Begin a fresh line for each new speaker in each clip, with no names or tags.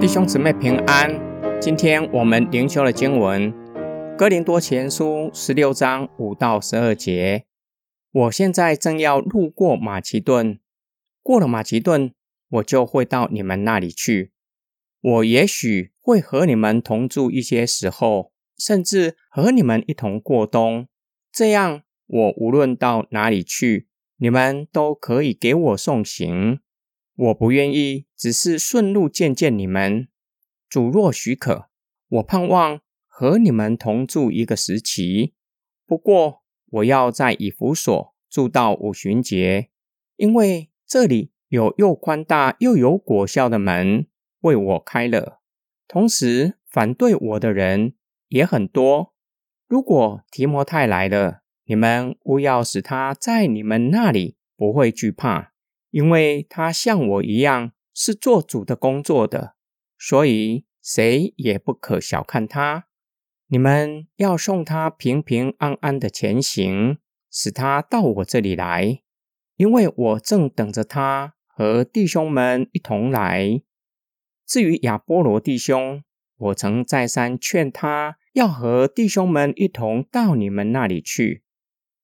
弟兄姊妹平安，今天我们灵修的经文《哥林多前书》十六章五到十二节。我现在正要路过马其顿，过了马其顿，我就会到你们那里去。我也许会和你们同住一些时候，甚至和你们一同过冬。这样，我无论到哪里去，你们都可以给我送行。我不愿意，只是顺路见见你们。主若许可，我盼望和你们同住一个时期。不过，我要在以弗所住到五旬节，因为这里有又宽大又有果效的门为我开了。同时，反对我的人也很多。如果提摩太来了，你们勿要使他在你们那里不会惧怕。因为他像我一样是做主的工作的，所以谁也不可小看他。你们要送他平平安安的前行，使他到我这里来，因为我正等着他和弟兄们一同来。至于亚波罗弟兄，我曾再三劝他要和弟兄们一同到你们那里去，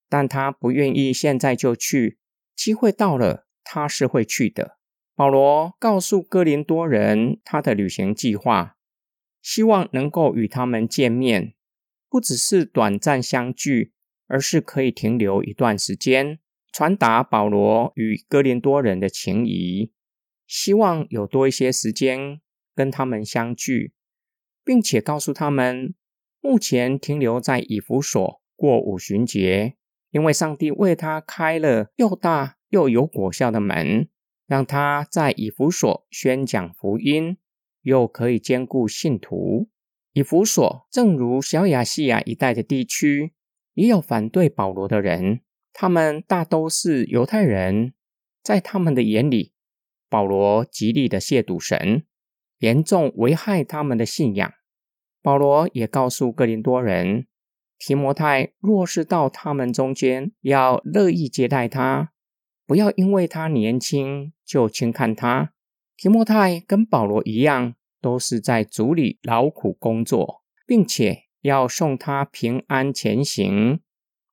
但他不愿意现在就去。机会到了。他是会去的。保罗告诉哥林多人他的旅行计划，希望能够与他们见面，不只是短暂相聚，而是可以停留一段时间，传达保罗与哥林多人的情谊。希望有多一些时间跟他们相聚，并且告诉他们，目前停留在以弗所过五旬节，因为上帝为他开了又大。又有果效的门，让他在以弗所宣讲福音，又可以兼顾信徒。以弗所正如小亚细亚一带的地区，也有反对保罗的人，他们大都是犹太人，在他们的眼里，保罗极力的亵渎神，严重危害他们的信仰。保罗也告诉哥林多人，提摩太若是到他们中间，要乐意接待他。不要因为他年轻就轻看他。提摩太跟保罗一样，都是在主里劳苦工作，并且要送他平安前行，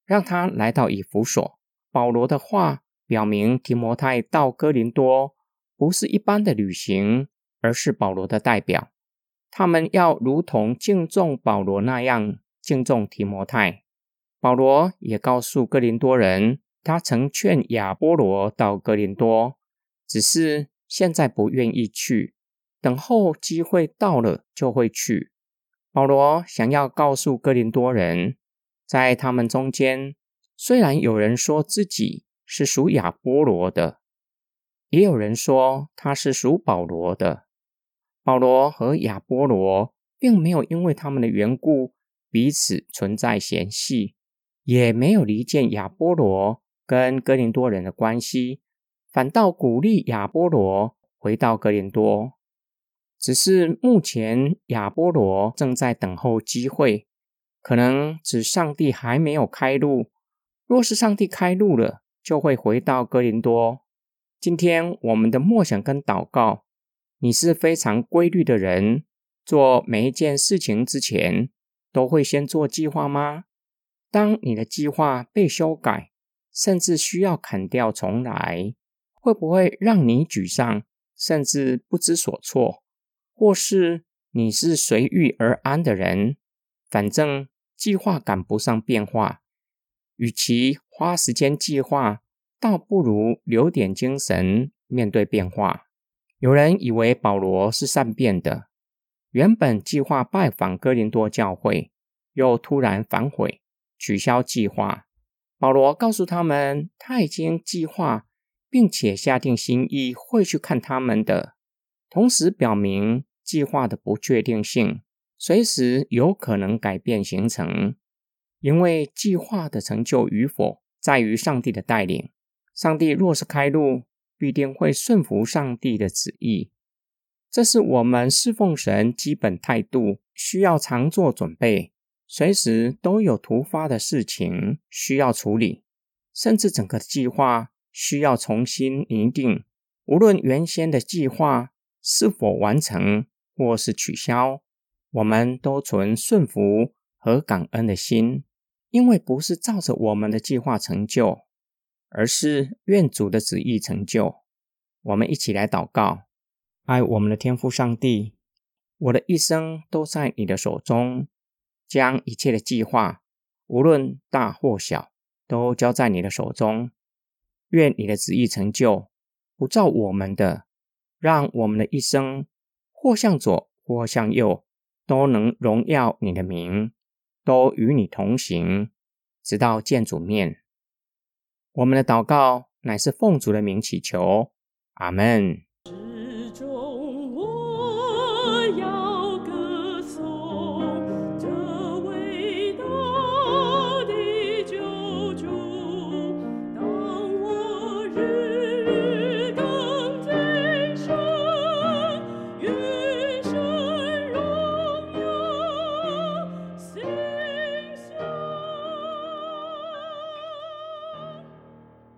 让他来到以弗所。保罗的话表明，提摩太到哥林多不是一般的旅行，而是保罗的代表。他们要如同敬重保罗那样敬重提摩太。保罗也告诉哥林多人。他曾劝亚波罗到格林多，只是现在不愿意去，等候机会到了就会去。保罗想要告诉哥林多人，在他们中间，虽然有人说自己是属亚波罗的，也有人说他是属保罗的。保罗和亚波罗并没有因为他们的缘故彼此存在嫌隙，也没有离间亚波罗。跟哥林多人的关系，反倒鼓励亚波罗回到哥林多。只是目前亚波罗正在等候机会，可能指上帝还没有开路。若是上帝开路了，就会回到哥林多。今天我们的默想跟祷告，你是非常规律的人，做每一件事情之前，都会先做计划吗？当你的计划被修改，甚至需要砍掉重来，会不会让你沮丧，甚至不知所措？或是你是随遇而安的人，反正计划赶不上变化，与其花时间计划，倒不如留点精神面对变化。有人以为保罗是善变的，原本计划拜访哥林多教会，又突然反悔，取消计划。保罗告诉他们，他已经计划，并且下定心意会去看他们的，同时表明计划的不确定性，随时有可能改变行程。因为计划的成就与否在于上帝的带领，上帝若是开路，必定会顺服上帝的旨意。这是我们侍奉神基本态度，需要常做准备。随时都有突发的事情需要处理，甚至整个计划需要重新拟定。无论原先的计划是否完成或是取消，我们都存顺服和感恩的心，因为不是照着我们的计划成就，而是愿主的旨意成就。我们一起来祷告：爱我们的天父上帝，我的一生都在你的手中，将一切的计划，无论大或小，都交在你的手中。愿你的旨意成就。不照我们的，让我们的一生或向左或向右，都能荣耀你的名，都与你同行，直到见主面。我们的祷告乃是奉主的名祈求，阿门。